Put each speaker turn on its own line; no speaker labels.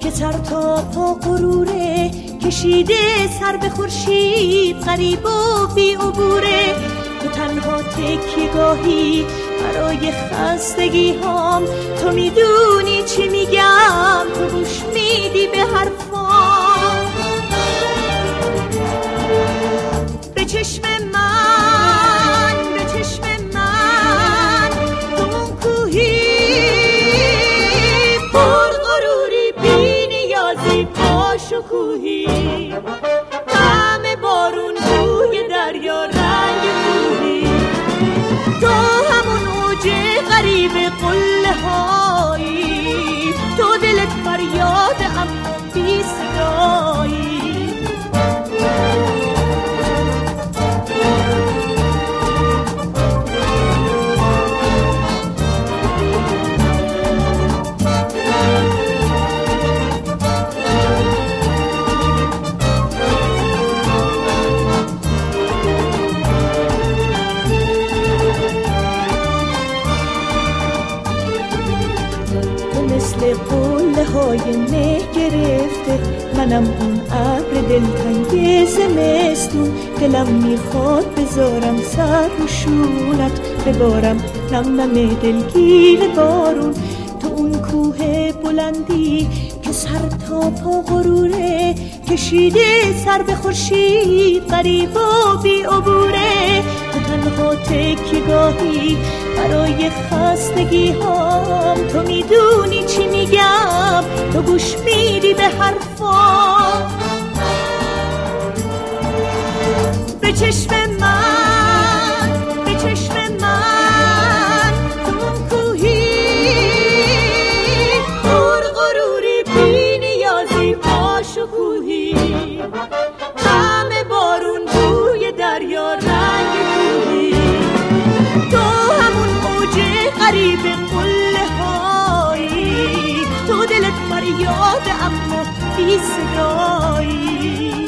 که سر تا پا قروره کشیده سر به خورشید غریب و بی عبوره تو تنها تکیگاهی برای خستگی هام تو می‌دونی چی میگم تو گوش میدی به حرفام. به چشم من Chukuhi. مثل قله های مه گرفته. منم اون ابر دلتنگ زمستون. دلم می‌خواد بذارم سر رو شونت. ببارم نم نم دلگیر بارون. تو اون کوه بلندی که سر تا پا غروره. کشیده سر به خورشید غریب و بی عبوره. تو تنها تکیگاهی برای خستگی هام گوش میدی به حرفام به چشم هایی تو